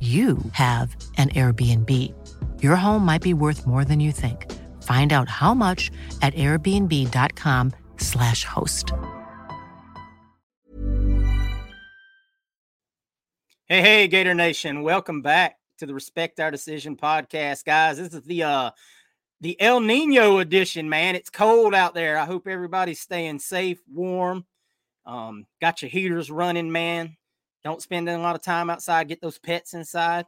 you have an Airbnb. Your home might be worth more than you think. Find out how much at airbnb.com/slash host. Hey, hey, Gator Nation. Welcome back to the Respect Our Decision podcast, guys. This is the uh the El Nino edition, man. It's cold out there. I hope everybody's staying safe, warm. Um, got your heaters running, man. Don't spend a lot of time outside. Get those pets inside.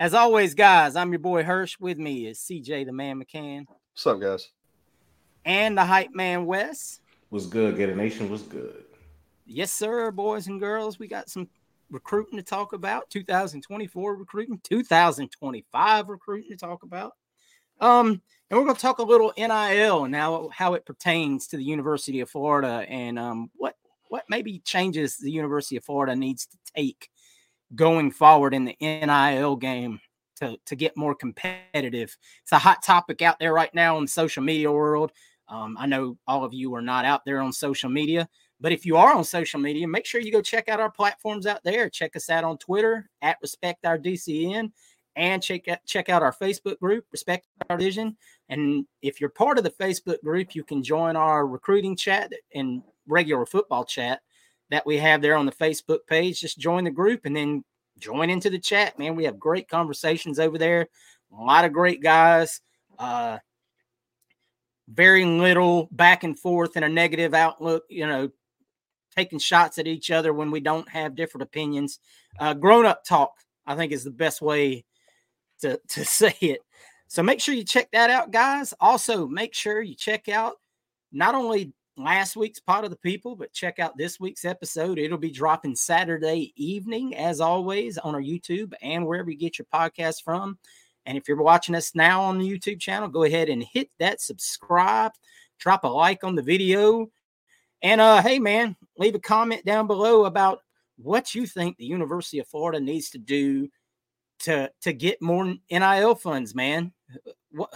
As always, guys, I'm your boy Hirsch. With me is CJ the Man McCann What's up, guys? and the hype man Wes. Was good. Gator Nation was good. Yes, sir, boys and girls. We got some recruiting to talk about. 2024 recruiting, 2025 recruiting to talk about. Um, and we're going to talk a little NIL and how how it pertains to the University of Florida and um what what maybe changes the University of Florida needs to take going forward in the NIL game to to get more competitive. It's a hot topic out there right now in the social media world. Um, I know all of you are not out there on social media, but if you are on social media, make sure you go check out our platforms out there. Check us out on Twitter at Respect Our DCN and check out, check out our Facebook group, Respect Our Decision. And if you're part of the Facebook group, you can join our recruiting chat and regular football chat that we have there on the Facebook page. Just join the group and then join into the chat, man. We have great conversations over there. A lot of great guys. Uh, very little back and forth and a negative outlook, you know, taking shots at each other when we don't have different opinions. Uh, grown up talk, I think, is the best way to, to say it. So make sure you check that out, guys. Also, make sure you check out not only last week's Pot of the People, but check out this week's episode. It'll be dropping Saturday evening, as always, on our YouTube and wherever you get your podcast from. And if you're watching us now on the YouTube channel, go ahead and hit that subscribe, drop a like on the video. And uh, hey, man, leave a comment down below about what you think the University of Florida needs to do to to get more NIL funds, man.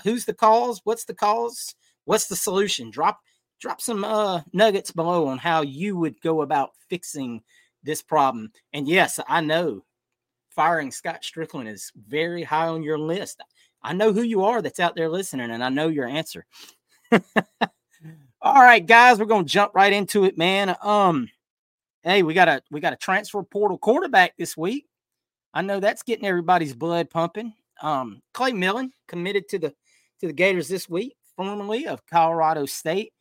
Who's the cause? What's the cause? What's the solution? Drop drop some uh, nuggets below on how you would go about fixing this problem. And yes, I know firing Scott Stricklin is very high on your list. I know who you are that's out there listening, and I know your answer. All right, guys, we're gonna jump right into it, man. Um, hey, we got a we got a transfer portal quarterback this week. I know that's getting everybody's blood pumping. Um, Clay Millen committed to the to the Gators this week, formerly of Colorado State.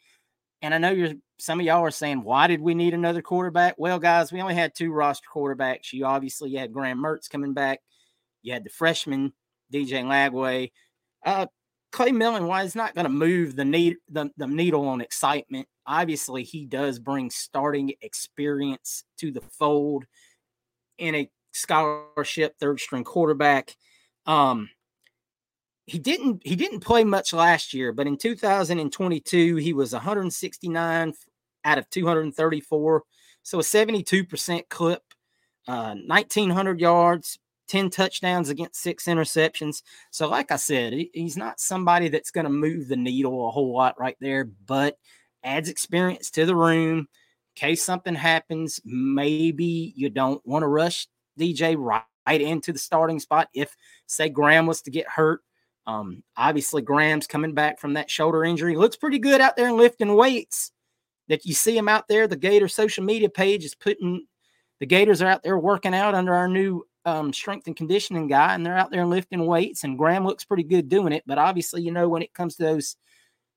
And I know you're some of y'all are saying, why did we need another quarterback? Well, guys, we only had two roster quarterbacks. You obviously had Graham Mertz coming back. You had the freshman DJ Lagway. Uh, Clay Millen, why is not going to move the need the, the needle on excitement? Obviously, he does bring starting experience to the fold in a scholarship third string quarterback. Um, he didn't he didn't play much last year, but in 2022 he was 169 out of 234, so a 72% clip, uh, 1900 yards, 10 touchdowns against six interceptions. So, like I said, he's not somebody that's going to move the needle a whole lot right there, but adds experience to the room. In case something happens, maybe you don't want to rush DJ right into the starting spot if, say, Graham was to get hurt. Um, obviously, Graham's coming back from that shoulder injury. Looks pretty good out there and lifting weights. That you see him out there. The Gator social media page is putting the Gators are out there working out under our new um, strength and conditioning guy, and they're out there lifting weights. And Graham looks pretty good doing it. But obviously, you know, when it comes to those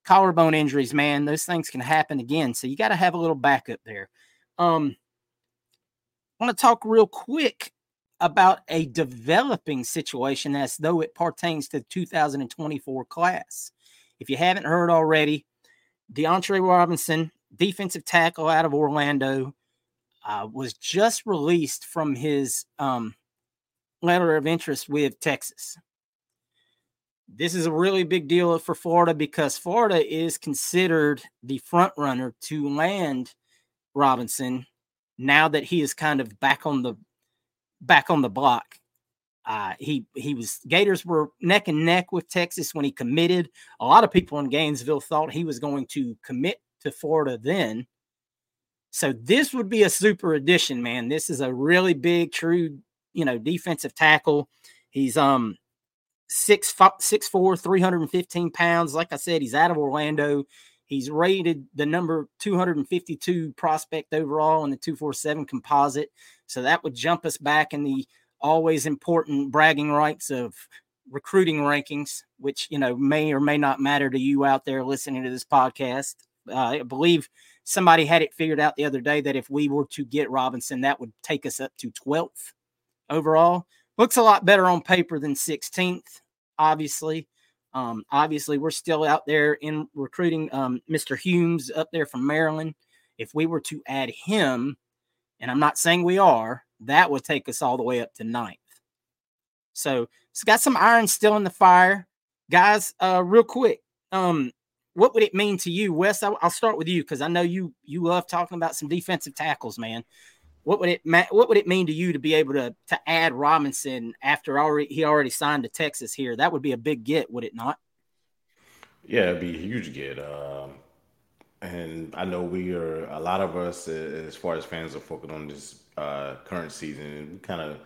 collarbone injuries, man, those things can happen again. So you got to have a little backup there. Um, I want to talk real quick about a developing situation as though it pertains to the 2024 class. If you haven't heard already, DeAndre Robinson, defensive tackle out of Orlando, uh, was just released from his um, letter of interest with Texas. This is a really big deal for Florida because Florida is considered the front runner to land Robinson now that he is kind of back on the back on the block. Uh, he he was Gators were neck and neck with Texas when he committed. A lot of people in Gainesville thought he was going to commit to Florida then, so this would be a super addition, man. This is a really big, true, you know, defensive tackle. He's um six six four, 315 pounds. Like I said, he's out of Orlando. He's rated the number 252 prospect overall in the 247 composite. So that would jump us back in the always important bragging rights of recruiting rankings, which you know may or may not matter to you out there listening to this podcast. Uh, I believe somebody had it figured out the other day that if we were to get Robinson, that would take us up to 12th overall. Looks a lot better on paper than 16th, obviously. Um, obviously, we're still out there in recruiting um, Mr. Humes up there from Maryland. If we were to add him, and I'm not saying we are, that would take us all the way up to ninth. So it's got some iron still in the fire. Guys, uh, real quick, um, what would it mean to you, Wes? I'll, I'll start with you because I know you you love talking about some defensive tackles, man. What would it what would it mean to you to be able to to add Robinson after already he already signed to Texas here? That would be a big get, would it not? Yeah, it'd be a huge get. Um, and I know we are a lot of us, as far as fans, are focused on this uh, current season. Kind of,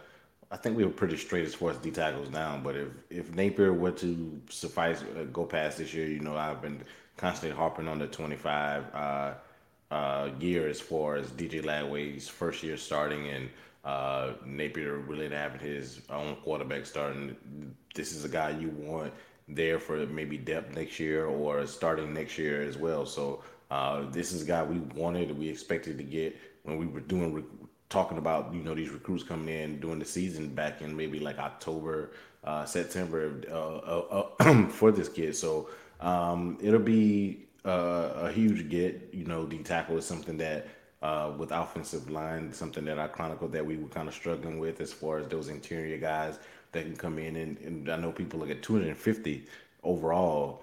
I think we were pretty straight as far as D tackles down. But if if Napier were to suffice uh, go past this year, you know, I've been constantly harping on the 25 uh, uh, year as far as DJ Lagway's first year starting and uh, Napier really having his own quarterback starting. This is a guy you want there for maybe depth next year or starting next year as well. So uh, this is a guy we wanted, we expected to get when we were doing re- talking about you know these recruits coming in during the season back in maybe like October, uh, September uh, uh, uh for this kid. So um, it'll be a huge get. You know, D tackle is something that with offensive line, something that I chronicled that we were kind of struggling with as far as those interior guys that can come in. And, and I know people look at 250 overall.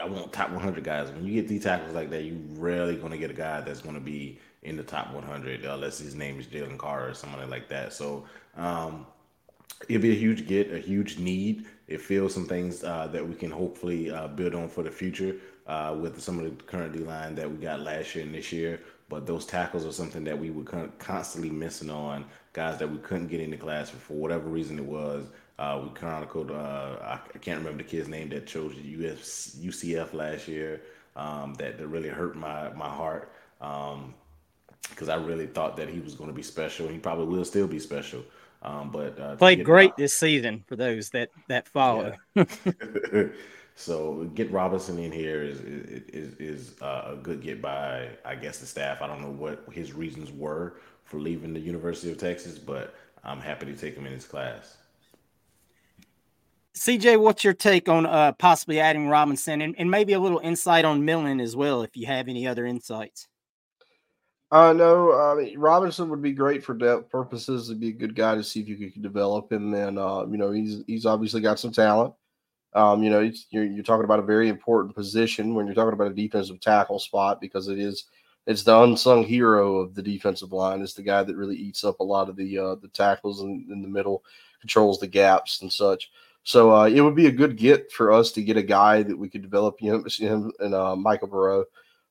I want top 100 guys. When you get D tackles like that, you rarely going to get a guy that's going to be in the top 100 unless his name is Jalen Carter or somebody like that. So um, it'll be a huge get, a huge need. It fills some things uh, that we can hopefully uh, build on for the future uh, with some of the current D line that we got last year and this year. But those tackles are something that we were constantly missing on guys that we couldn't get into class for, for whatever reason it was. Uh, we chronicled, uh, I, can't remember the kid's name that chose US, UCF last year um, that, that really hurt my, my heart because um, I really thought that he was going to be special. He probably will still be special. Um, but uh, played great out, this season for those that that follow. Yeah. so get Robinson in here is is is uh, a good get by I guess the staff. I don't know what his reasons were for leaving the University of Texas, but I'm happy to take him in his class. CJ, what's your take on uh, possibly adding Robinson and, and maybe a little insight on Millen as well, if you have any other insights? Uh, no, I mean, Robinson would be great for depth purposes. He'd be a good guy to see if you could develop him. And, uh, you know, he's he's obviously got some talent. Um, you know, you're, you're talking about a very important position when you're talking about a defensive tackle spot because it is it's the unsung hero of the defensive line. It's the guy that really eats up a lot of the uh, the tackles in, in the middle, controls the gaps and such. So uh, it would be a good get for us to get a guy that we could develop him, him and uh, Michai Boireau,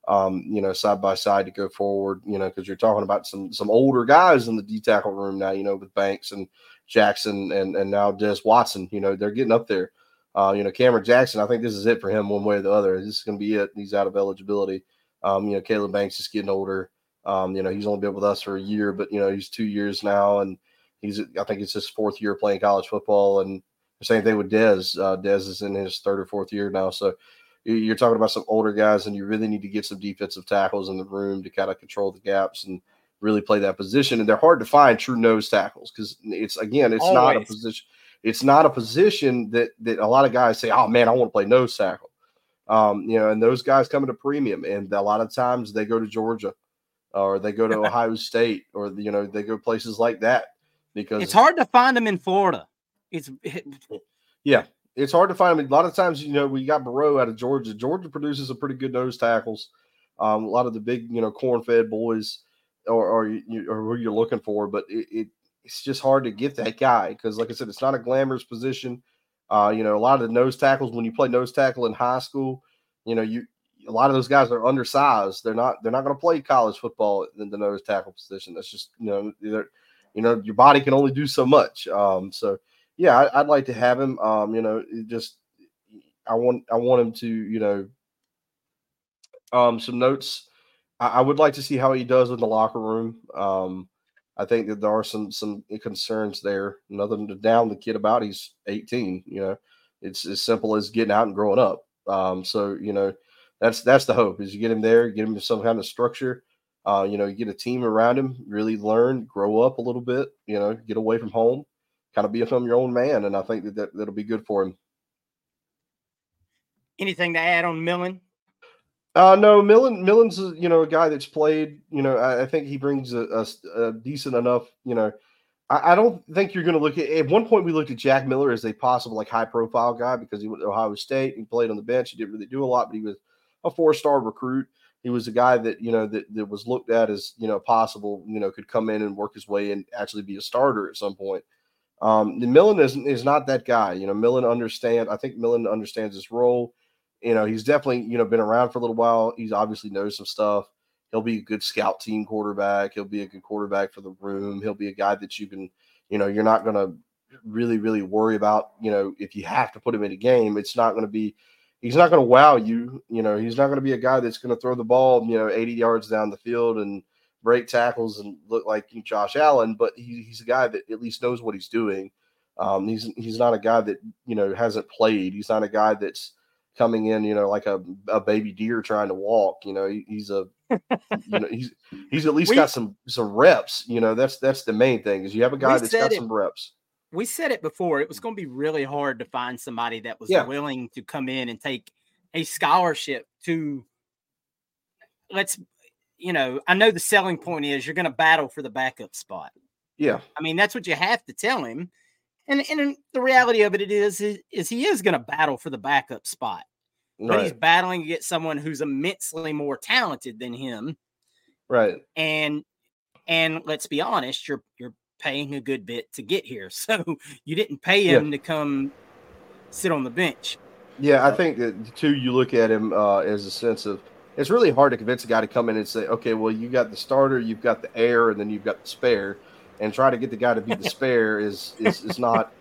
um, you know, side by side to go forward. You know, because you're talking about some some older guys in the D tackle room now. You know, with Banks and Jackson and and now Des Watson. You know, they're getting up there. Uh, you know, Cameron Jackson. I think this is it for him, one way or the other. This is going to be it. He's out of eligibility. Um, you know, Caleb Banks is getting older. Um, you know, he's only been with us for a year, but you know, he's two years now, and he's I think it's his fourth year playing college football. And the same thing with Dez. Uh, Dez is in his third or fourth year now, so you're talking about some older guys, and you really need to get some defensive tackles in the room to kind of control the gaps and really play that position. And they're hard to find true nose tackles because it's again, it's Always. not a position. It's not a position that that a lot of guys say, "Oh man, I want to play nose tackle." Um, you know, and those guys come at a premium, and a lot of times they go to Georgia, or they go to Ohio State, or you know they go places like that because it's hard to find them in Florida. It's yeah, it's hard to find them. A lot of times, you know, we got Boireau out of Georgia. Georgia produces some pretty good nose tackles. Um, a lot of the big, you know, corn-fed boys, or or, you, or who you're looking for, but it, it it's just hard to get that guy because, like I said, it's not a glamorous position. Uh, you know, a lot of the nose tackles when you play nose tackle in high school, you know, you a lot of those guys are undersized. They're not they're not going to play college football in the nose tackle position. That's just you know, you know, your body can only do so much. Um, so yeah, I, would like to have him. Um, you know, just I want I want him to you know, um, some notes. I, I would like to see how he does in the locker room. Um, I think that there are some some concerns there. Nothing to down the kid about. He's 18. You know, it's as simple as getting out and growing up. Um, so you know, that's that's the hope is you get him there, get him some kind of structure. Uh, you know, you get a team around him, really learn, grow up a little bit. You know, get away from home, kind of be become your own man, and I think that, that that'll be good for him. Anything to add on Millen? Uh, no, Millen. Millen's you know a guy that's played. You know, I, I think he brings a, a, a, decent enough. You know, I, I don't think you're going to look at. At one point, we looked at Jack Miller as a possible like high profile guy because he went to Ohio State. He played on the bench. He didn't really do a lot, but he was a four star recruit. He was a guy that you know that, that was looked at as you know possible. You know, could come in and work his way and actually be a starter at some point. Um, Millen is is not that guy. You know, Millen understand. I think Millen understands his role you know, he's definitely, you know, been around for a little while. He's obviously knows some stuff. He'll be a good scout team quarterback. He'll be a good quarterback for the room. He'll be a guy that you can, you know, you're not going to really, really worry about, you know, if you have to put him in a game, it's not going to be, he's not going to wow you. You know, he's not going to be a guy that's going to throw the ball, you know, 80 yards down the field and break tackles and look like Josh Allen, but he, he's a guy that at least knows what he's doing. Um, he's he's not a guy that you know hasn't played. He's not a guy that's coming in, you know, like a, a baby deer trying to walk. You know, he, he's a, you know, he's he's at least we, got some some reps. You know, that's that's the main thing is you have a guy that's got it, some reps. We said it before. It was going to be really hard to find somebody that was yeah. willing to come in and take a scholarship to. Let's, you know, I know the selling point is you're going to battle for the backup spot. Yeah, I mean that's what you have to tell him and and the reality of it is is, is he is going to battle for the backup spot, right. but he's battling against someone who's immensely more talented than him. Right. And and let's be honest, you're you're paying a good bit to get here, so you didn't pay him yeah. to come sit on the bench. Yeah, I think that too. You look at him uh, as a sense of it's really hard to convince a guy to come in and say, okay, well, you got the starter, you've got the air, and then you've got the spare and try to get the guy to be the spare is, is is not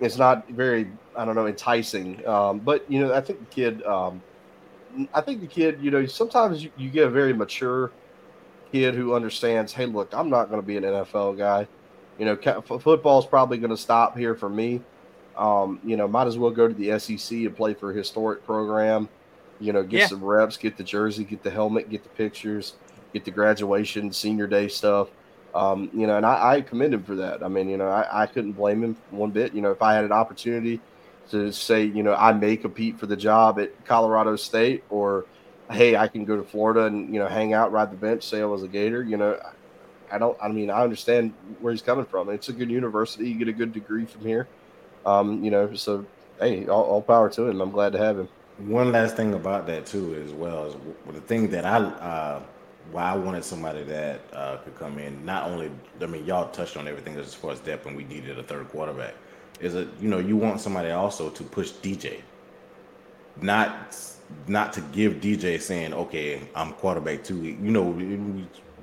it's not very I don't know enticing. Um, but you know I think the kid um, I think the kid you know sometimes you, you get a very mature kid who understands. Hey, look, I'm not going to be an NFL guy. You know, football is probably going to stop here for me. Um, you know, might as well go to the SEC and play for a historic program. You know, get yeah. some reps, get the jersey, get the helmet, get the pictures, get the graduation, senior day stuff. Um, you know, and I, I, commend him for that. I mean, you know, I, I, couldn't blame him one bit. You know, if I had an opportunity to say, you know, I may compete for the job at Colorado State, or hey, I can go to Florida and you know hang out, ride the bench, say I was a Gator. You know, I don't. I mean, I understand where he's coming from. It's a good university. You get a good degree from here. Um, you know, so hey, all, all power to him. I'm glad to have him. One last thing about that too, as well, is the thing that I. Uh, why I wanted somebody that uh, could come in. Not only, I mean, y'all touched on everything as far as depth, and we needed a third quarterback. Is it you know you want somebody also to push DJ, not not to give DJ saying okay I'm quarterback too. You know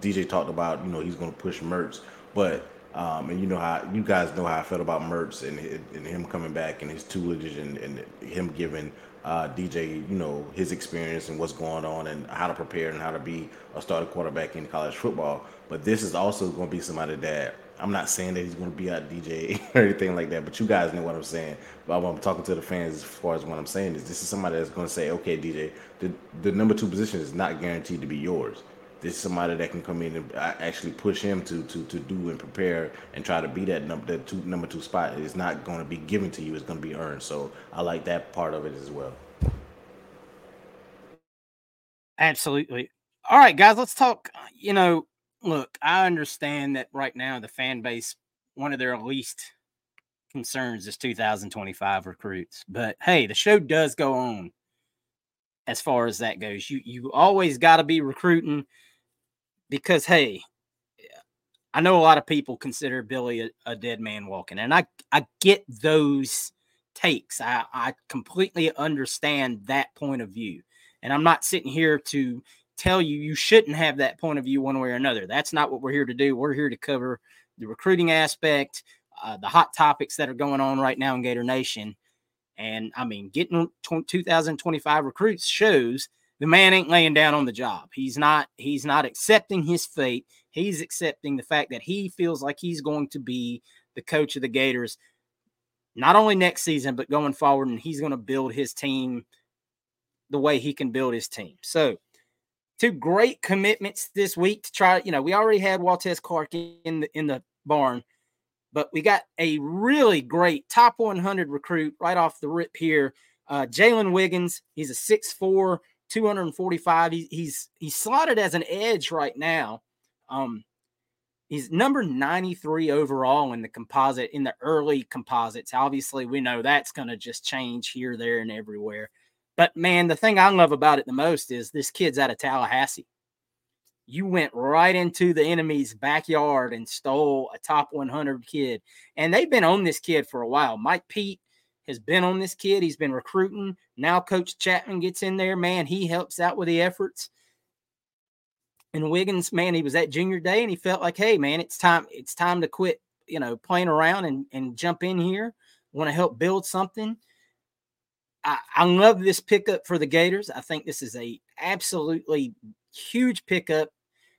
DJ talked about you know he's going to push Mertz, but um, and you know how you guys know how I felt about Mertz and, and him coming back and his tutelage and, and him giving uh, DJ, you know, his experience and what's going on and how to prepare and how to be a starter quarterback in college football. But this is also going to be somebody that I'm not saying that he's going to be out DJ or anything like that, but you guys know what I'm saying. But I'm talking to the fans as far as what I'm saying is this is somebody that's going to say, okay, DJ, the, the number two position is not guaranteed to be yours. This is somebody that can come in and actually push him to to to do and prepare and try to be that number that two number two spot. It's not going to be given to you. It's going to be earned. So I like that part of it as well. Absolutely. All right, guys, let's talk. You know, look, I understand that right now the fan base, one of their least concerns is 2025 recruits. But hey, the show does go on as far as that goes. You you always got to be recruiting because hey, I know a lot of people consider Billy a, a, dead man walking, and I I get those takes. I I completely understand that point of view, and I'm not sitting here to tell you you shouldn't have that point of view one way or another. That's not what we're here to do. We're here to cover the recruiting aspect, uh, the hot topics that are going on right now in Gator Nation. And I mean, getting 2025 recruits shows the man ain't laying down on the job. He's not he's not accepting his fate. He's accepting the fact that he feels like he's going to be the coach of the Gators not only next season but going forward and he's going to build his team the way he can build his team. So, two great commitments this week to try, you know, we already had Waltez Clark in the in the barn, but we got a really great top 100 recruit right off the rip here. Uh, Jalen Wiggins, he's a 6'4, 245. He, he's he's slotted as an edge right now. Um, he's number 93 overall in the composite in the early composites. Obviously, we know that's going to just change here, there, and everywhere. But man, the thing I love about it the most is this kid's out of Tallahassee. You went right into the enemy's backyard and stole a top 100 kid. And they've been on this kid for a while. Mike Pete has been on this kid. He's been recruiting. Now Coach Chatman gets in there, man. He helps out with the efforts. And Wiggins, man, he was at junior day and he felt like, hey, man, it's time, it's time to quit, you know, playing around and, and jump in here. Want to help build something. I, I love this pickup for the Gators. I think this is a absolutely huge pickup.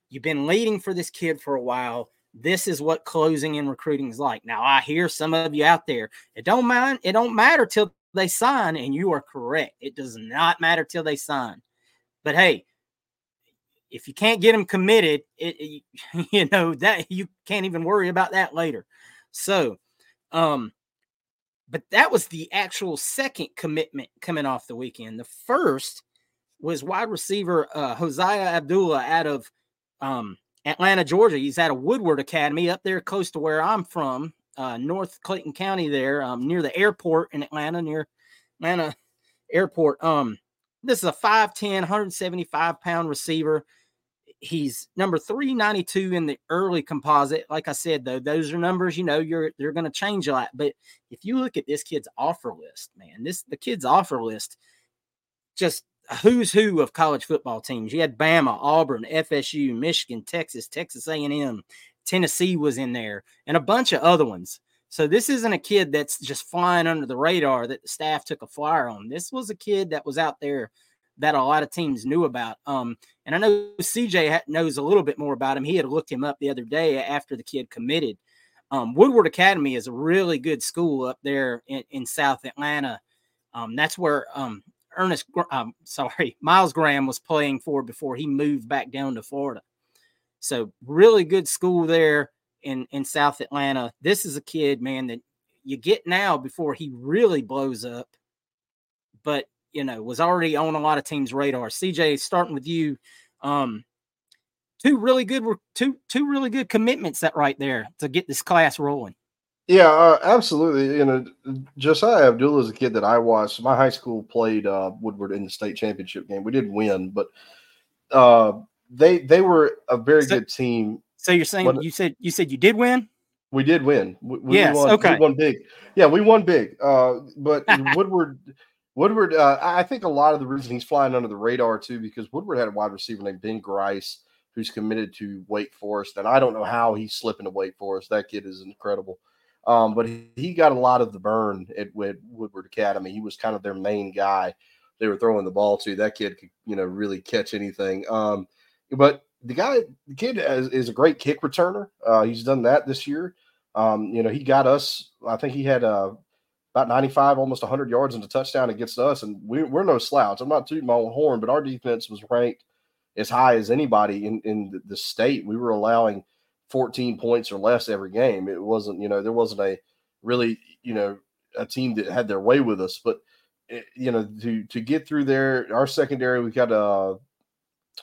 You've been leading for this kid for a while this is what closing and recruiting is like. Now, I hear some of you out there. It don't mind. It don't matter till they sign, and you are correct. It does not matter till they sign. But hey, if you can't get them committed, it, it you know that you can't even worry about that later. So, um, but that was the actual second commitment coming off the weekend. The first was wide receiver uh, Josiah Abdullah out of um, Atlanta, Georgia. He's at a Woodward Academy up there close to where I'm from, uh, North Clayton County, there um, near the airport in Atlanta, near Atlanta Airport. Um, this is a 5'10, 175 pound receiver. He's number 392 in the early composite. Like I said, though, those are numbers, you know, you're they're to change a lot. But if you look at this kid's offer list, man, this the kid's offer list just who's who of college football teams. You had Bama, Auburn, FSU, Michigan, Texas, Texas A&M, Tennessee was in there, and a bunch of other ones. So this isn't a kid that's just flying under the radar that the staff took a flyer on. This was a kid that was out there that a lot of teams knew about. Um, and I know CJ knows a little bit more about him. He had looked him up the other day after the kid committed. Um, Woodward Academy is a really good school up there in, in South Atlanta. Um, that's where um, Ernest, um, sorry, Myles Graham was playing for before he moved back down to Florida. So really good school there in in South Atlanta. This is a kid, man, that you get now before he really blows up, but you know was already on a lot of teams' radar. CJ, starting with you, um, two really good, two two really good commitments that right there to get this class rolling. Yeah, uh, absolutely. You know, Josiah Abdullah is a kid that I watched. My high school played uh, Woodward in the state championship game. We did win, but uh, they they were a very So- good team. So you're saying What- you said you said you did win? We did win. We, we Yes, won, okay. We won big. Yeah, we won big. Uh, but Woodward, Woodward, uh, I I think a lot of the reason he's flying under the radar too, because Woodward had a wide receiver named Ben Grice who's committed to Wake Forest, and I don't know how he's slipping to Wake Forest. That kid is incredible. Um, but he, got a lot of the burn at, at Woodward Academy. He was kind of their main guy. They were throwing the ball to. That kid could, you know, really catch anything. Um, but the guy, the kid is, is a great kick returner. Uh, he's done that this year. Um, you know, he got us. I think he had uh, about 95, almost 100 yards into touchdown against us, and we, we're no slouch. I'm not tooting my own horn, but our defense was ranked as high as anybody in in the state. We were allowing 14 points or less every game. It wasn't, you know, there wasn't a really, you know, a team that had their way with us. But it, you know, to to get through there, our secondary, we've got a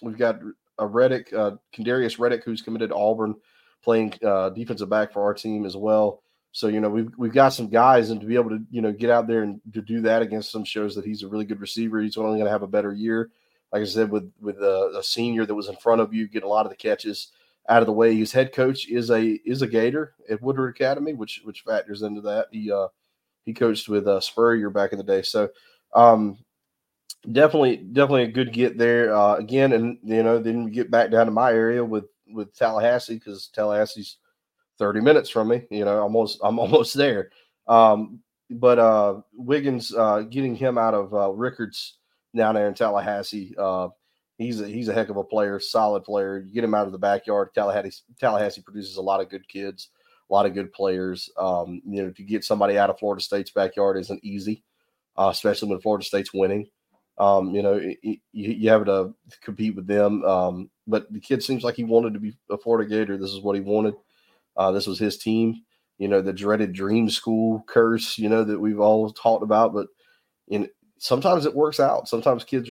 we've got a Reddick, uh Kendarius Reddick, who's committed to Auburn, playing uh defensive back for our team as well. So you know we've we've got some guys, and to be able to you know get out there and to do that against them shows that he's a really good receiver. He's only going to have a better year. Like I said, with with a, a senior that was in front of you, get a lot of the catches out of the way. His head coach is a is a Gator at Woodward Academy, which which factors into that. He uh he coached with uh, Spurrier back in the day, so um definitely definitely a good get there. Uh, again, and you know then we get back down to my area with with Tallahassee because Tallahassee's thirty minutes from me. You know, almost I'm almost there. Um, but uh, Wiggins uh, getting him out of uh, Rickards down there in Tallahassee. Uh, he's a, he's a heck of a player, solid player. You get him out of the backyard. Tallahassee Tallahassee produces a lot of good kids, a lot of good players. Um, you know, to get somebody out of Florida State's backyard isn't easy, uh, especially when Florida State's winning. Um, you know, it, it, you, have to compete with them. Um, but the kid seems like he wanted to be a Florida Gator. This is what he wanted. Uh, this was his team. You know, the dreaded dream school curse. You know that we've all talked about, but in sometimes it works out. Sometimes kids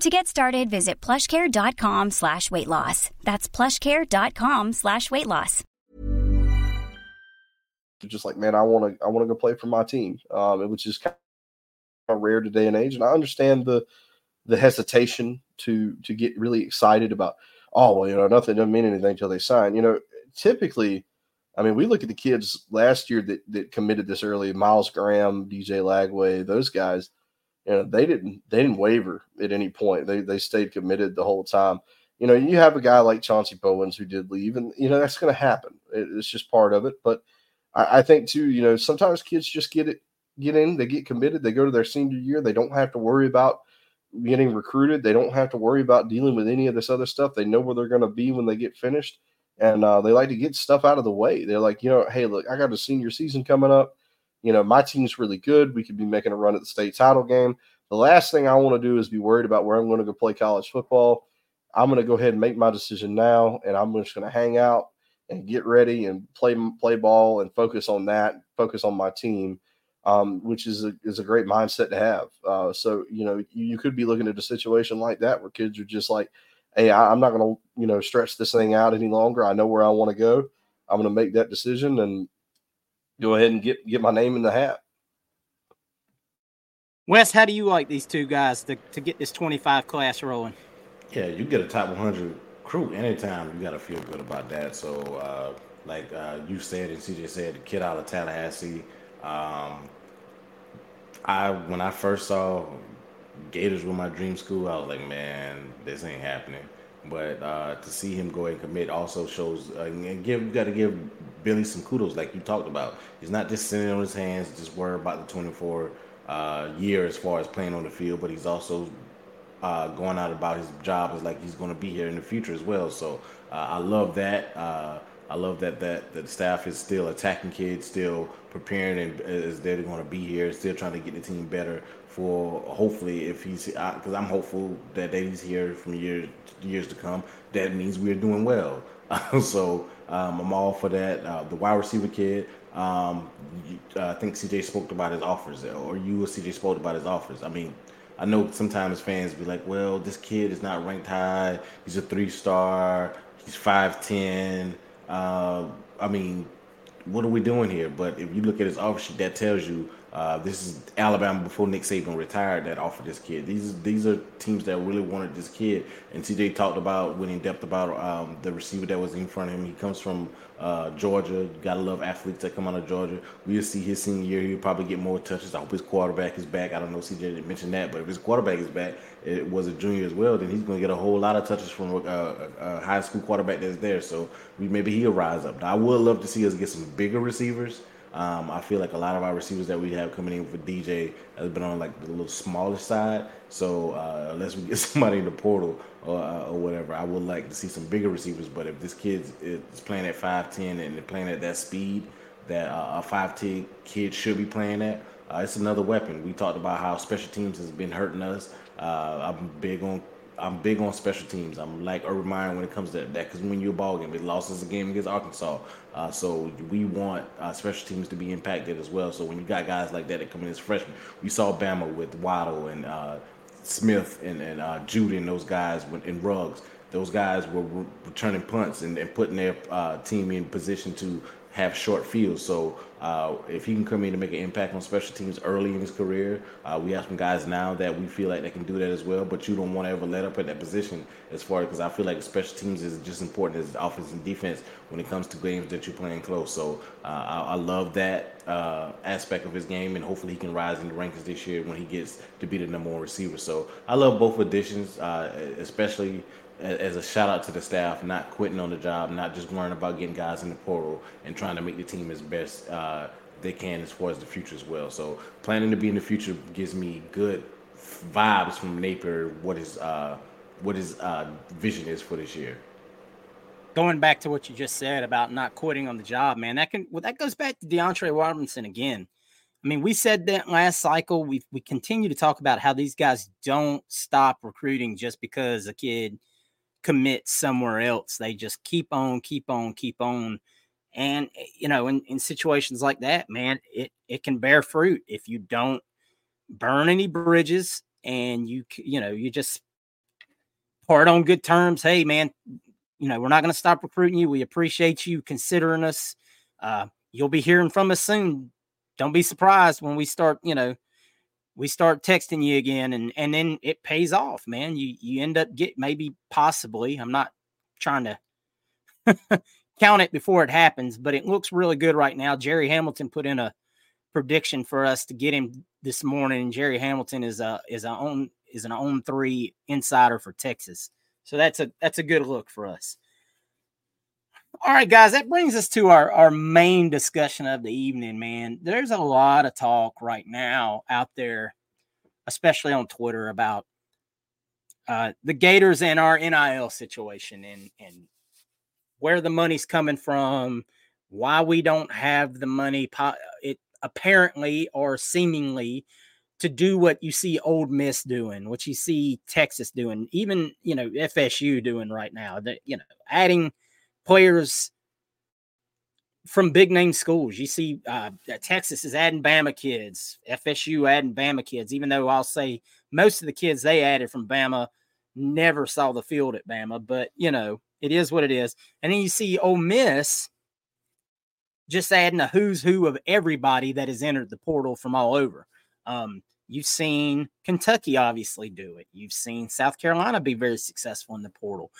To get started, visit plushcare.com slash weight loss. That's plushcare.com slash weight loss. just like, man, I want to, I want to go play for my team. Um, was just kind of rare today and age, and I understand the the hesitation to to get really excited about. Oh well, you know, nothing doesn't mean anything until they sign. You know, typically, I mean, we look at the kids last year that that committed this early. Myles Graham, DJ Lagway, those guys. You know, they didn't they didn't waver at any point. They they stayed committed the whole time. You know, you have a guy like Chauncey Bowens who did leave, and you know that's going to happen. It, it's just part of it. But I, I think too, you know, sometimes kids just get it, get in, they get committed, they go to their senior year, they don't have to worry about getting recruited, they don't have to worry about dealing with any of this other stuff. They know where they're going to be when they get finished, and uh, they like to get stuff out of the way. They're like, you know, hey, look, I got a senior season coming up. You know, my team's really good. We could be making a run at the state title game. The last thing I want to do is be worried about where I'm going to go play college football. I'm going to go ahead and make my decision now, and I'm just going to hang out and get ready and play play ball and focus on that, focus on my team, um, which is a is a great mindset to have. Uh, so you know you, you, could be looking at a situation like that where kids are just like, "Hey, I, I'm not going to you know stretch this thing out any longer. I know where I want to go. I'm going to make that decision and go ahead and get get my name in the hat." Wes, how do you like these two guys to, to get this 25 class rolling? Yeah, you get a top 100 crew anytime. You got to feel good about that. So, uh, like uh, you said and CJ said, the kid out of Tallahassee. Um, I when I first saw Gators with my dream school, I was like, man, this ain't happening. But uh, to see him go and commit also shows uh, and give got to give Billy some kudos, like you talked about. He's not just sitting on his hands, just worried about the 24 uh, year as far as playing on the field, but he's also uh, going out about his job as like he's going to be here in the future as well. So uh, I love that. Uh, I love that that the staff is still attacking kids, still preparing, and is they're going to be here, still trying to get the team better. For hopefully, if he's because I'm hopeful that he's here from years years to come. That means we're doing well. so um, I'm all for that. Uh, the wide receiver kid, um, uh, I think CJ spoke about his offers, or you or CJ spoke about his offers. I mean, I know sometimes fans be like, well, this kid is not ranked high. He's a three star. He's 5'10. Uh, I mean, what are we doing here? But if you look at his offer sheet, that tells you uh, this is Alabama before Nick Saban retired that offered this kid. These these are teams that really wanted this kid. And TJ talked about went in depth about um, the receiver that was in front of him. He comes from uh, Georgia. Gotta love athletes that come out of Georgia. We'll see his senior year. He'll probably get more touches. I hope his quarterback is back. I don't know. CJ didn't mention that, but if his quarterback is back, it was a junior as well. Then he's gonna get a whole lot of touches from a, a, a high school quarterback that's there. So we, maybe he'll rise up. Now, I would love to see us get some bigger receivers. Um, I feel like a lot of our receivers that we have coming in for DJ has been on like the little smaller side. So uh, unless we get somebody in the portal or, uh, or whatever, I would like to see some bigger receivers. But if this kid is playing at five ten and they're playing at that speed that uh, a five ten kid should be playing at, uh, it's another weapon. We talked about how special teams has been hurting us. Uh, I'm big on I'm big on special teams. I'm like Urban Meyer when it comes to that because when you're a ball game, it lost us a game against Arkansas. Uh, so we want uh, special teams to be impacted as well. So when you got guys like that that come in as freshmen, we saw Bama with Waddle and uh, Smith and, and uh, Jeudy and those guys in Ruggs. Those guys were returning punts and, and putting their uh, team in position to have short fields. So uh, if he can come in to make an impact on special teams early in his career, uh, we have some guys now that we feel like they can do that as well. But you don't want to ever let up at that position as far because I feel like special teams is just important as offense and defense when it comes to games that you're playing close. So uh, I, I, love that uh, aspect of his game, and hopefully he can rise in the rankings this year when he gets to be the number one receiver. So I love both additions, uh, especially as a shout out to the staff, not quitting on the job, not just worrying about getting guys in the portal and trying to make the team as best uh, they can as far as the future as well. So planning to be in the future gives me good vibes from Napier. What his uh, what his uh, vision is for this year. Going back to what you just said about not quitting on the job, man, that can well, that goes back to DeAndre Robinson again. I mean, we said that last cycle. We we continue to talk about how these guys don't stop recruiting just because a kid commit somewhere else. They just keep on, keep on, keep on. And eh, you know, in, in situations like that, man, it it can bear fruit if you don't burn any bridges and you you know you just part on good terms. Hey, man, you know we're not going to stop recruiting you. We appreciate you considering us. Uh, you'll be hearing from us soon. Don't be surprised when we start, you know, we start texting you again and and then it pays off man. You you end up get maybe possibly i'm not trying to count it before it happens but it looks really good right now. Jerry hamilton put in a prediction for us to get him this morning and Gerry Hamilton is a is a own is an On3 insider for texas. So that's a that's a good look for us all right, guys, that brings us to our, our main discussion of the evening, man. There's a lot of talk right now out there, especially on Twitter, about uh, the Gators and our NIL situation and, and where the money's coming from, why we don't have the money, it apparently or seemingly to do what you see Ole Miss doing, what you see Texas doing, even you know FSU doing right now. That you know, adding – players from big name schools. You see, uh, Texas is adding Bama kids, FSU adding Bama kids, even though I'll say most of the kids they added from Bama never saw the field at Bama, but you know, it is what it is. And then you see Ole Miss just adding a who's who of everybody that has entered the portal from all over. Um, you've seen Kentucky obviously do it. You've seen South Carolina be very successful in the portal.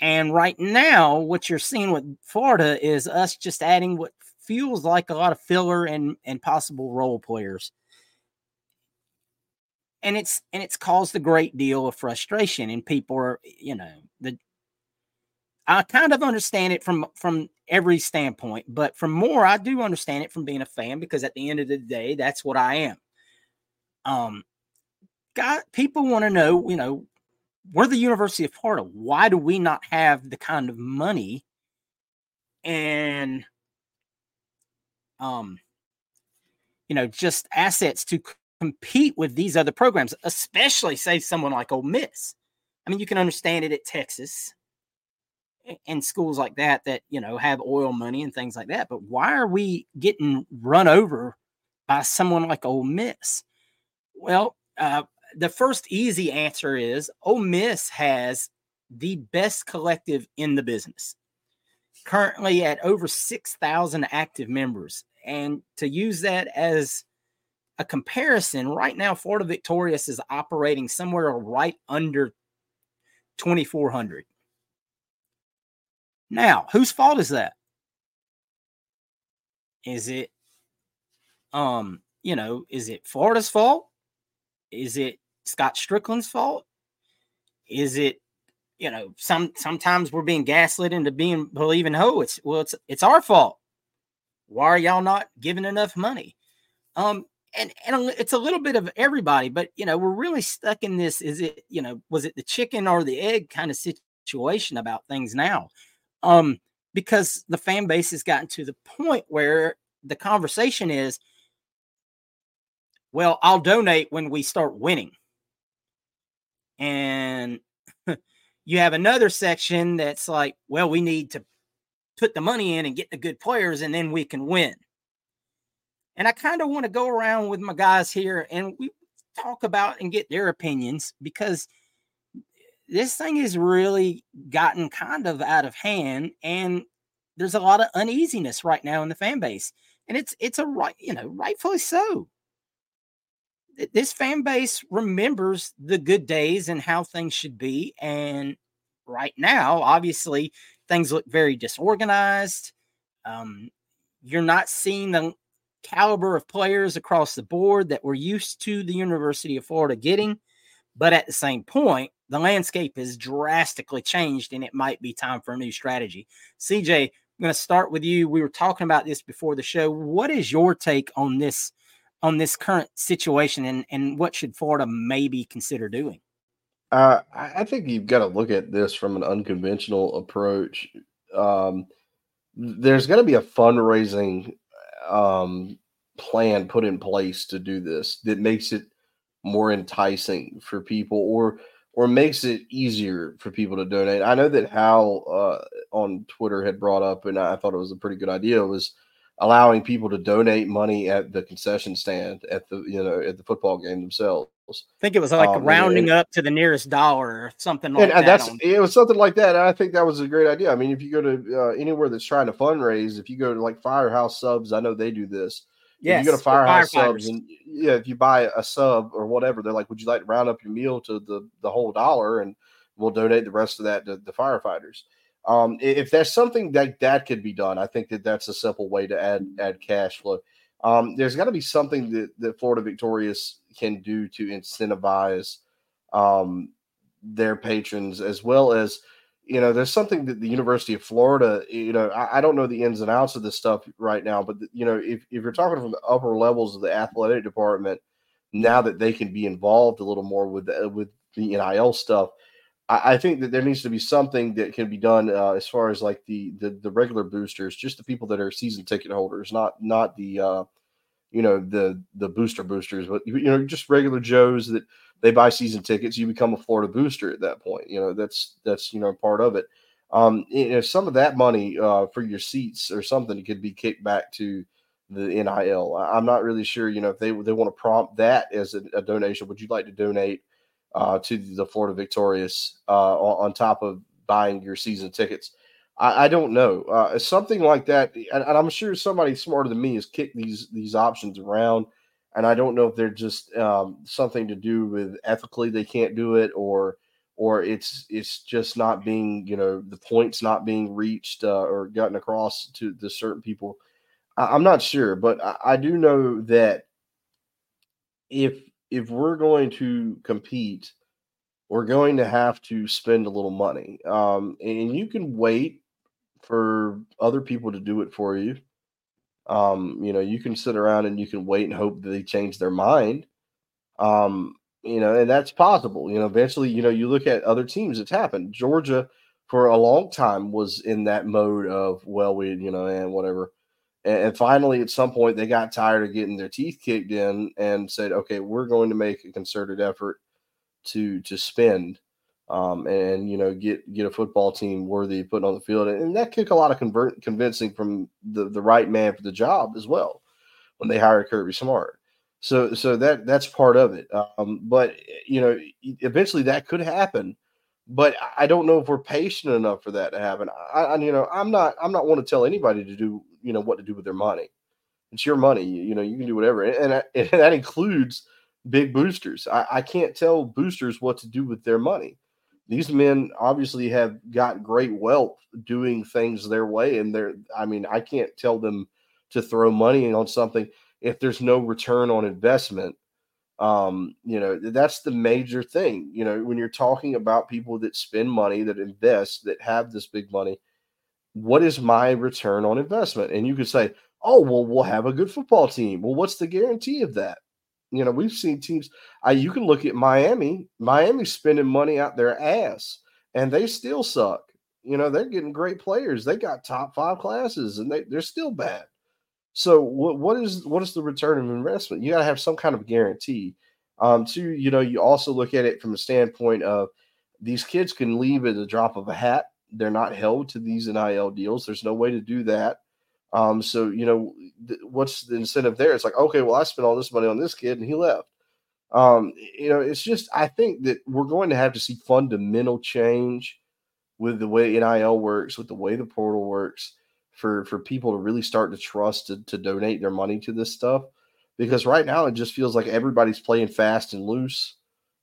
And right now, what you're seeing with Florida is us just adding what feels like a lot of filler and, and possible role players. and it's and it's caused a great deal of frustration and people are you know the I kind of understand it from from every standpoint, but from more, I do understand it from being a fan because at the end of the day, that's what I am. Um, God, people want to know, you know, we're the University of Florida. Why do we not have the kind of money and, um, you know, just assets to compete with these other programs, especially say someone like Ole Miss. I mean, you can understand it at Texas and schools like that that you know have oil money and things like that. But why are we getting run over by someone like Ole Miss? Well, uh, the first easy answer is Ole Miss has the best collective in the business. Currently at over 6,000 active members. And to use that as a comparison, right now, Florida Victorious is operating somewhere right under 2,400. Now, whose fault is that? Is it, um, you know, is it Florida's fault? Is it Scott Stricklin's fault? Is it, you know, some sometimes we're being gaslit into being believing, oh, it's well, it's it's our fault. Why are y'all not giving enough money? Um, and and it's a little bit of everybody, but you know, we're really stuck in this. Is it, you know, was it the chicken or the egg kind of situation about things now? Um, because the fan base has gotten to the point where the conversation is, well, I'll donate when we start winning. And you have another section that's like, well, we need to put the money in and get the good players, and then we can win. And I kind of want to go around with my guys here and we talk about and get their opinions because this thing has really gotten kind of out of hand and there's a lot of uneasiness right now in the fan base and it's it's a right you know rightfully so this fan base remembers the good days and how things should be and right now obviously things look very disorganized um, you're not seeing the caliber of players across the board that we're used to the university of florida getting but at the same point the landscape has drastically changed and it might be time for a new strategy. CJ, I'm going to start with you. We were talking about this before the show. What is your take on this on this current situation and, and what should Florida maybe consider doing? Uh, I think you've got to look at this from an unconventional approach. Um, there's going to be a fundraising um, plan put in place to do this that makes it more enticing for people or or makes it easier for people to donate. I know that Hal uh, on Twitter had brought up, and I thought it was a pretty good idea, was allowing people to donate money at the concession stand at the you know at the football game themselves. I think it was like um, rounding and, up to the nearest dollar or something like and, and that. That's it was something like that. And I think that was a great idea. I mean, if you go to uh, anywhere that's trying to fundraise, if you go to like Firehouse Subs, I know they do this. Yeah, you go to Firehouse Subs and yeah, if you buy a sub or whatever, they're like, "Would you like to round up your meal to the the whole dollar?" And we'll donate the rest of that to the firefighters. Um, if there's something that that could be done, I think that that's a simple way to add add cash flow. Um, there's got to be something that, that Florida Victorious can do to incentivize um, their patrons as well as you know, there's something that the University of Florida, you know, I, I, don't know the ins and outs of this stuff right now, but you know, if, if you're talking from the upper levels of the athletic department, now that they can be involved a little more with the, with the NIL stuff, I, think that there needs to be something that can be done uh, as far as like the, the the regular boosters, just the people that are season ticket holders, not not the uh, you know the the booster boosters, but you know just regular Joes that they buy season tickets, you become a Florida booster at that point. You know, that's that's you know part of it. Um, you know, some of that money uh, for your seats or something could be kicked back to the NIL. I'm not really sure. You know, if they they want to prompt that as a, a donation, would you like to donate uh, to the Florida Victorious uh, on, top of buying your season tickets? I, I don't know. Uh, something like that, and, and, I'm sure somebody smarter than me has kicked these these options around and I don't know if they're just um, something to do with ethically they can't do it, or or it's it's just not being you know the points not being reached uh, or gotten across to the certain people. I, am not sure, but I, I do know that if if we're going to compete, we're going to have to spend a little money. Um, and you can wait for other people to do it for you. Um, you know, you can sit around and you can wait and hope that they change their mind. Um, you know, and that's possible. You know, eventually, you know, you look at other teams, it's happened. Georgia for a long time was in that mode of, well, we, you know, and whatever. And, finally, at some point, they got tired of getting their teeth kicked in and said, okay, we're going to make a concerted effort to to spend um, and you know get get a football team worthy of putting on the field, and that took a lot of convert, convincing from the the right man for the job as well when they hired Kirby Smart. So so that that's part of it. Um, but you know, eventually that could happen. But I don't know if we're patient enough for that to happen. I, I you know, I'm not I'm not want to tell anybody to do you know what to do with their money. It's your money. You, you know, you can do whatever, and, and, and that includes big boosters. I, I can't tell boosters what to do with their money. These men obviously have got great wealth doing things their way, and they're I mean, I can't tell them to throw money on something if there's no return on investment um you know that's the major thing you know when you're talking about people that spend money that invest that have this big money what is my return on investment and you could say oh well we'll have a good football team well what's the guarantee of that you know we've seen teams you can look at miami miami's spending money out their ass and they still suck you know they're getting great players they got top five classes and they, they're still bad so what what is what is the return of investment? You got to have some kind of guarantee. Um, two, you know, you also look at it from a standpoint of these kids can leave at the drop of a hat. They're not held to these NIL deals. There's no way to do that. Um, so you know, th- what's the incentive there? It's like, okay, well, I spent all this money on this kid and he left. Um, you know, it's just I think that we're going to have to see fundamental change with the way NIL works, with the way the portal works for for people to really start to trust to, to donate their money to this stuff because right now it just feels like everybody's playing fast and loose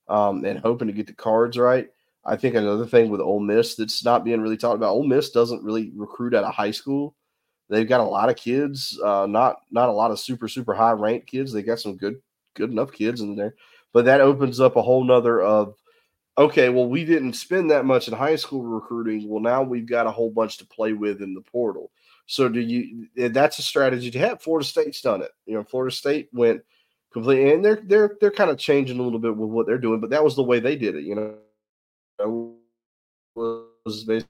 um, and hoping to get the cards right. I think another thing with Ole Miss that's not being really talked about. Ole Miss doesn't really recruit out of high school. They've got a lot of kids, uh, not not a lot of super super high ranked kids. They got some good good enough kids in there, but that opens up a whole nother of okay, well, we didn't spend that much in high school recruiting. Well, now we've got a whole bunch to play with in the portal. So do you? Eh, that's a strategy to have. Florida State's done it. You know, Florida State went completely, and they're they're they're kind of changing a little bit with what they're doing, but that was the way they did it. You know, was basically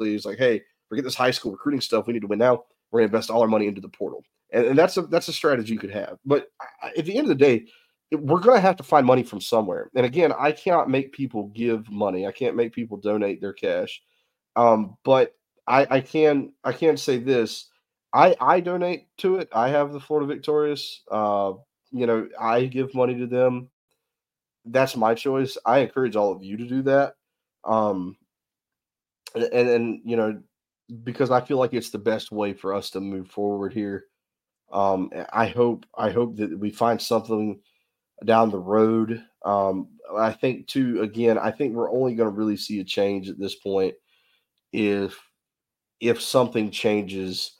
it's like, hey, forget this high school recruiting stuff. We need to win now. We're going to invest all our money into the portal, and, and that's a that's a strategy you could have. But at the end of the day, we're going to have to find money from somewhere. And again, I cannot make people give money. I can't make people donate their cash. Um, but I, I can I can say this. I I donate to it. I have the Florida Victorious. Uh, you know, I give money to them. That's my choice. I encourage all of you to do that. Um, and and you know, because I feel like it's the best way for us to move forward here. Um, I hope I hope that we find something down the road. Um, I think too. Again, I think we're only going to really see a change at this point if if something changes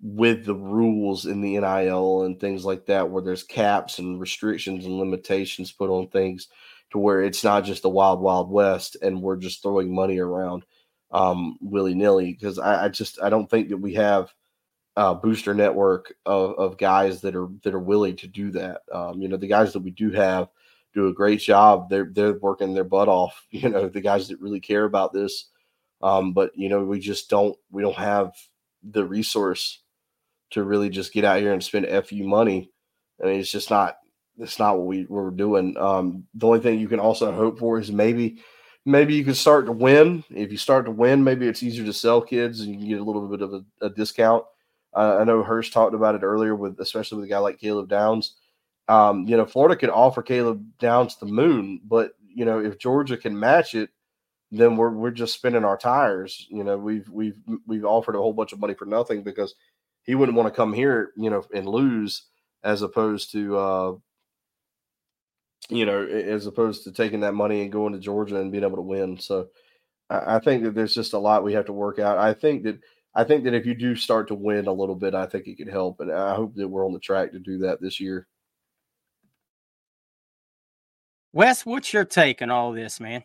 with the rules in the NIL and things like that, where there's caps and restrictions and limitations put on things to where it's not just the wild, wild west and we're just throwing money around um, willy nilly. Because I, I, just I don't think that we have a booster network of, of guys that are that are willing to do that. Um, you know, the guys that we do have do a great job. They're they're working their butt off. You know, the guys that really care about this um, but you know, we just don't we don't have the resource to really just get out here and spend fu money. I mean, it's just not it's not what we we're doing. Um, the only thing you can also hope for is maybe maybe you can start to win. If you start to win, maybe it's easier to sell kids and you can get a little bit of a, a discount. Uh, I know Hirsch talked about it earlier with especially with a guy like Caleb Downs. Um, you know, Florida could offer Caleb Downs the moon, but you know, if Georgia can match it, then we're we're just spinning our tires. You know, we've we've we've offered a whole bunch of money for nothing because he wouldn't want to come here, you know, and lose as opposed to uh you know, as opposed to taking that money and going to Georgia and being able to win. So I, I think that there's just a lot we have to work out. I think that I think that if you do start to win a little bit, I think it could help. And I hope that we're on the track to do that this year. Wes, what's your take on all this, man?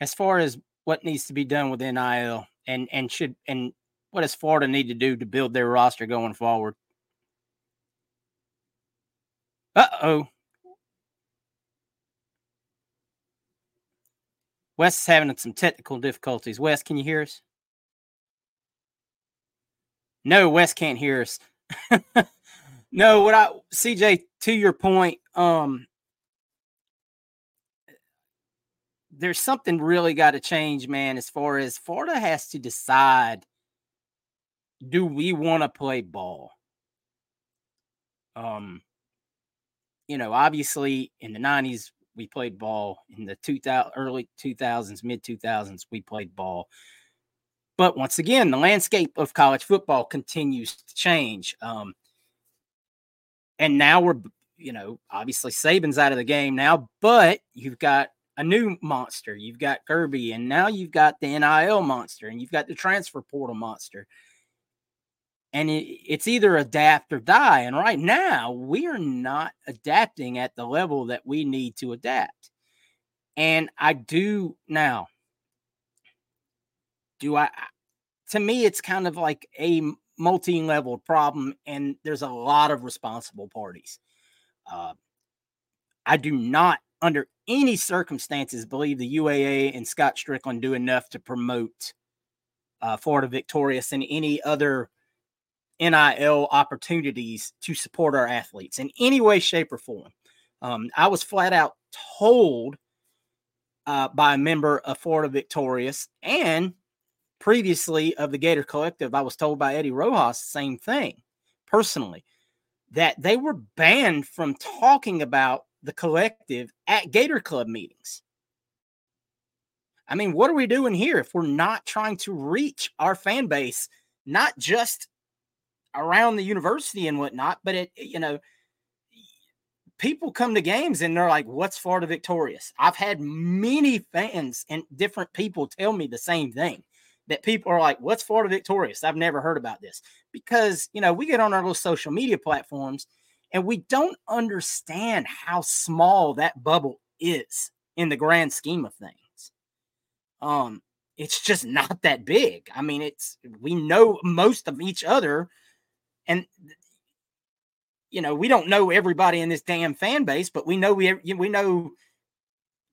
As far as what needs to be done with NIL and and should and what does Florida need to do to build their roster going forward? Uh oh. Wes is having some technical difficulties. Wes, can you hear us? No, Wes can't hear us. no, what I CJ to your point, um there's something really got to change, man, as far as Florida has to decide do we want to play ball? Um you know, obviously in the 90s we played ball in the 2000 early 2000s, mid 2000s we played ball. But once again, the landscape of college football continues to change. Um, and now we're, you know, obviously Saban's out of the game now, but you've got a new monster. You've got Kirby, and now you've got the NIL monster, and you've got the transfer portal monster. And it, it's either adapt or die. And right now, we are not adapting at the level that we need to adapt. And I do now, do I, to me, it's kind of like a multi level problem, and there's a lot of responsible parties. Uh, I do not, under any circumstances, believe the UAA and Scott Stricklin do enough to promote uh, Florida Victorious and any other NIL opportunities to support our athletes in any way, shape, or form. Um, I was flat out told uh, by a member of Florida Victorious and previously of the Gator Collective, I was told by Eddie Rojas the same thing personally that they were banned from talking about the collective at Gator Club meetings. I mean, what are we doing here if we're not trying to reach our fan base, not just around the university and whatnot, but it, you know, people come to games and they're like, what's Florida victorious? I've had many fans and different people tell me the same thing that people are like, what's Florida victorious? I've never heard about this because, you know, we get on our little social media platforms and we don't understand how small that bubble is in the grand scheme of things. Um, it's just not that big. I mean, it's we know most of each other, and you know we don't know everybody in this damn fan base, but we know we we know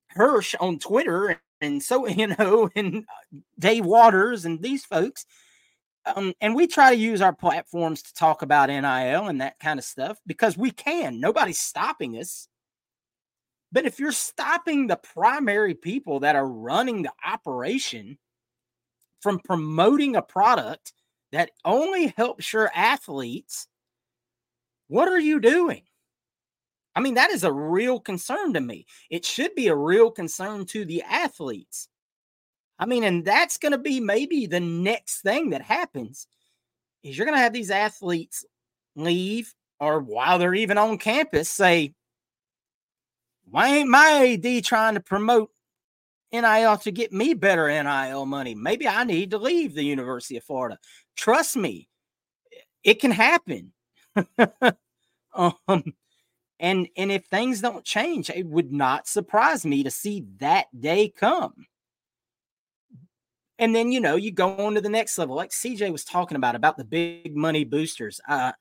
Hirsch on Twitter and so you know, and uh, Dave Waters and these folks. Um, and we try to use our platforms to talk about NIL and that kind of stuff because we can. Nobody's stopping us. But if you're stopping the primary people that are running the operation from promoting a product that only helps your athletes, what are you doing? I mean, that is a real concern to me. It should be a real concern to the athletes. I mean, and that's going to be maybe the next thing that happens is you're going to have these athletes leave or while they're even on campus say, why ain't my AD trying to promote NIL to get me better NIL money? Maybe I need to leave the University of Florida. Trust me, it can happen. um, and and if things don't change, it would not surprise me to see that day come. And then you know you go on to the next level, like CJ was talking about about the big money boosters. Uh,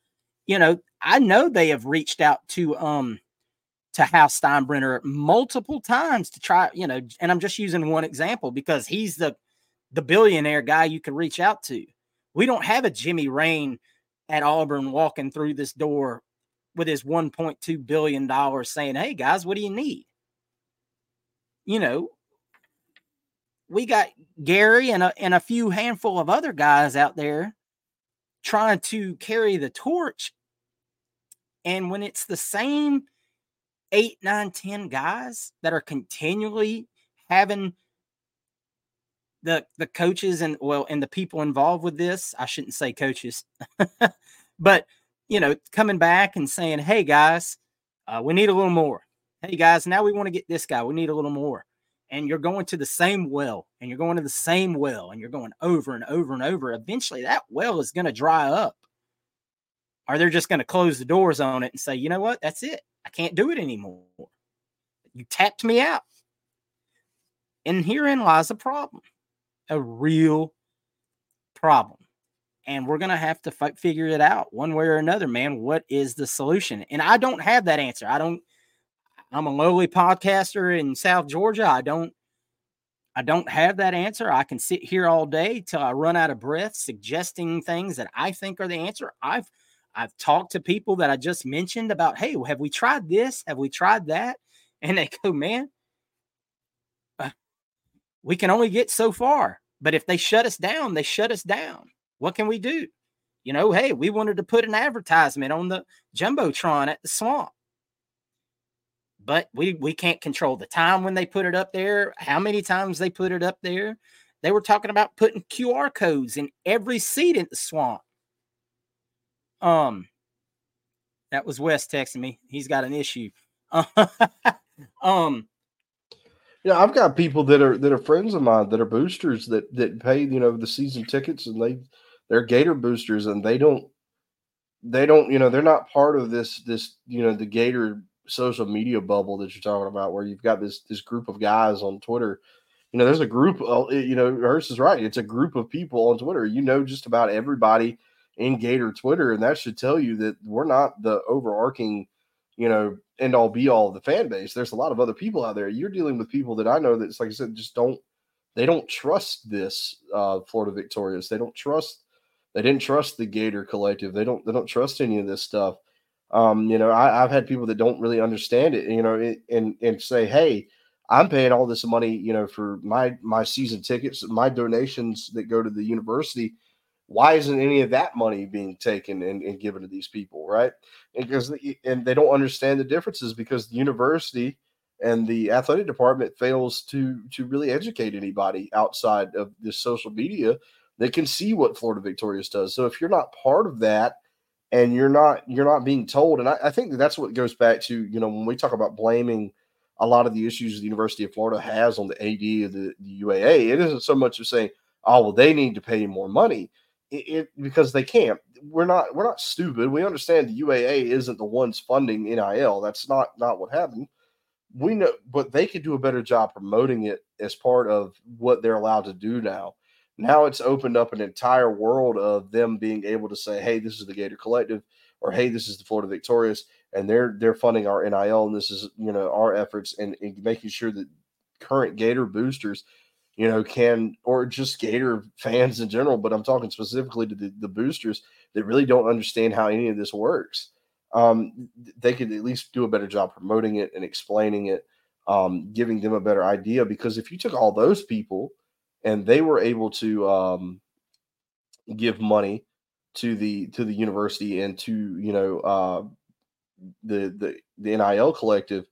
you know, I know they have reached out to um to Hal Steinbrenner multiple times to try, you know, and I'm just using one example because he's the the billionaire guy you can reach out to. We don't have a Jimmy Rane at Auburn walking through this door with his 1.2 billion dollars saying, "Hey guys, what do you need?" You know, we got Gary and a, and a few handful of other guys out there trying to carry the torch. And when it's the same eight, nine, ten guys that are continually having the the coaches and well and the people involved with this, I shouldn't say coaches, but you know, coming back and saying, hey, guys, uh, we need a little more. Hey, guys, now we want to get this guy. We need a little more. And you're going to the same well and you're going to the same well and you're going over and over and over. Eventually, that well is going to dry up. Or they're just going to close the doors on it and say, you know what? That's it. I can't do it anymore. You tapped me out. And herein lies a problem, a real problem. And we're going to have to f- figure it out one way or another, man. What is the solution? And I don't have that answer. I don't, I'm a lowly podcaster in South Georgia. I don't, I don't have that answer. I can sit here all day till I run out of breath suggesting things that I think are the answer. I've I've talked to people that I just mentioned about, hey, have we tried this? Have we tried that? And they go, man, uh, we can only get so far. But if they shut us down, they shut us down. What can we do? You know, hey, we wanted to put an advertisement on the Jumbotron at the swamp. But we we can't control the time when they put it up there, how many times they put it up there. They were talking about putting QR codes in every seat in the swamp. Um, that was Wes texting me. He's got an issue. um, yeah, I've got people that are that are friends of mine that are boosters that that pay you know the season tickets and they they're Gator boosters and they don't they don't you know they're not part of this this you know the Gator social media bubble that you're talking about where you've got this this group of guys on Twitter. You know, there's a group. You know, Hurst is right. It's a group of people on Twitter. You know, just about everybody in Gator Twitter, and that should tell you that we're not the overarching, you know, end all be all of the fan base. There's a lot of other people out there. You're dealing with people that I know that, like I said, just don't they don't trust this uh, Florida Victorious. They don't trust. They didn't trust the Gator Collective. They don't. They don't trust any of this stuff. Um, you know, I, have had people that don't really understand it. You know, and and say, hey. I'm paying all this money, you know, for my my season tickets, my donations that go to the university why isn't any of that money being taken and, and given to these people right? And because and they don't understand the differences because the university and the athletic department fails to to really educate anybody outside of this social media. That can see what florida victorious does. So if you're not part of that and you're not you're not being told and i, I think that that's what goes back to you know when we talk about blaming a lot of the issues the university of florida has on the ad of the, the uaa it isn't so much of saying oh well they need to pay more money it, it, because they can't. We're not we're not stupid. We understand the UAA isn't the ones funding NIL. That's not not what happened. We know, but they could do a better job promoting it as part of what they're allowed to do now. Now it's opened up an entire world of them being able to say, "Hey, this is the Gator Collective," or "Hey, this is the Florida Victorious," and they're they're funding our NIL, and this is you know our efforts and making sure that current Gator boosters you know, can or just Gator fans in general, but I'm talking specifically to the, the boosters that really don't understand how any of this works. Um, they could at least do a better job promoting it and explaining it, um, giving them a better idea. Because if you took all those people and they were able to um, give money to the to the university and to you know uh, the the the NIL collective,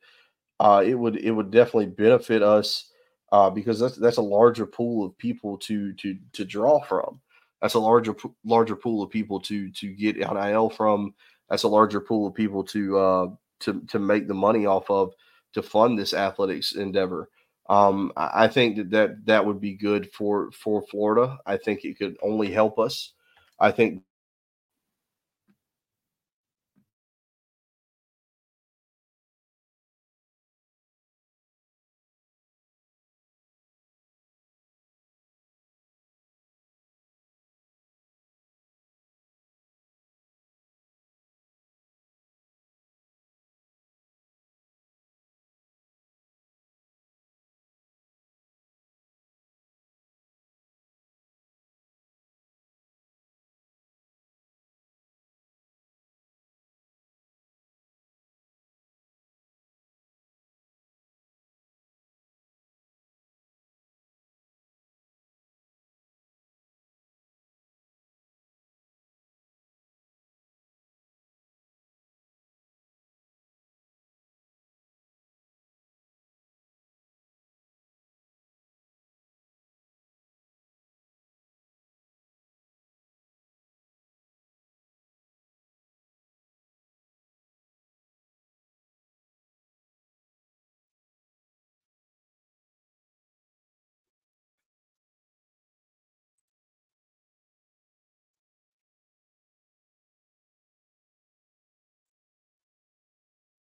uh, it would it would definitely benefit us uh, because that's that's a larger pool of people to to to draw from. That's a larger larger pool of people to to get NIL from. That's a larger pool of people to uh, to to make the money off of to fund this athletics endeavor. Um, I think that, that that would be good for for Florida. I think it could only help us. I think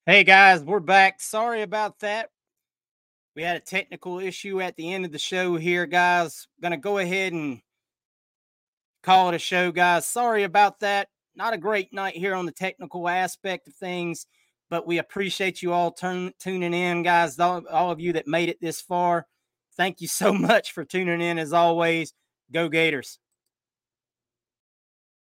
Hey guys, we're back. Sorry about that. We had a technical issue at the end of the show here, guys. Gonna go ahead and call it a show, guys. Sorry about that. Not a great night here on the technical aspect of things, but we appreciate you all turn, tuning in, guys. All, all of you that made it this far, thank you so much for tuning in as always. Go Gators.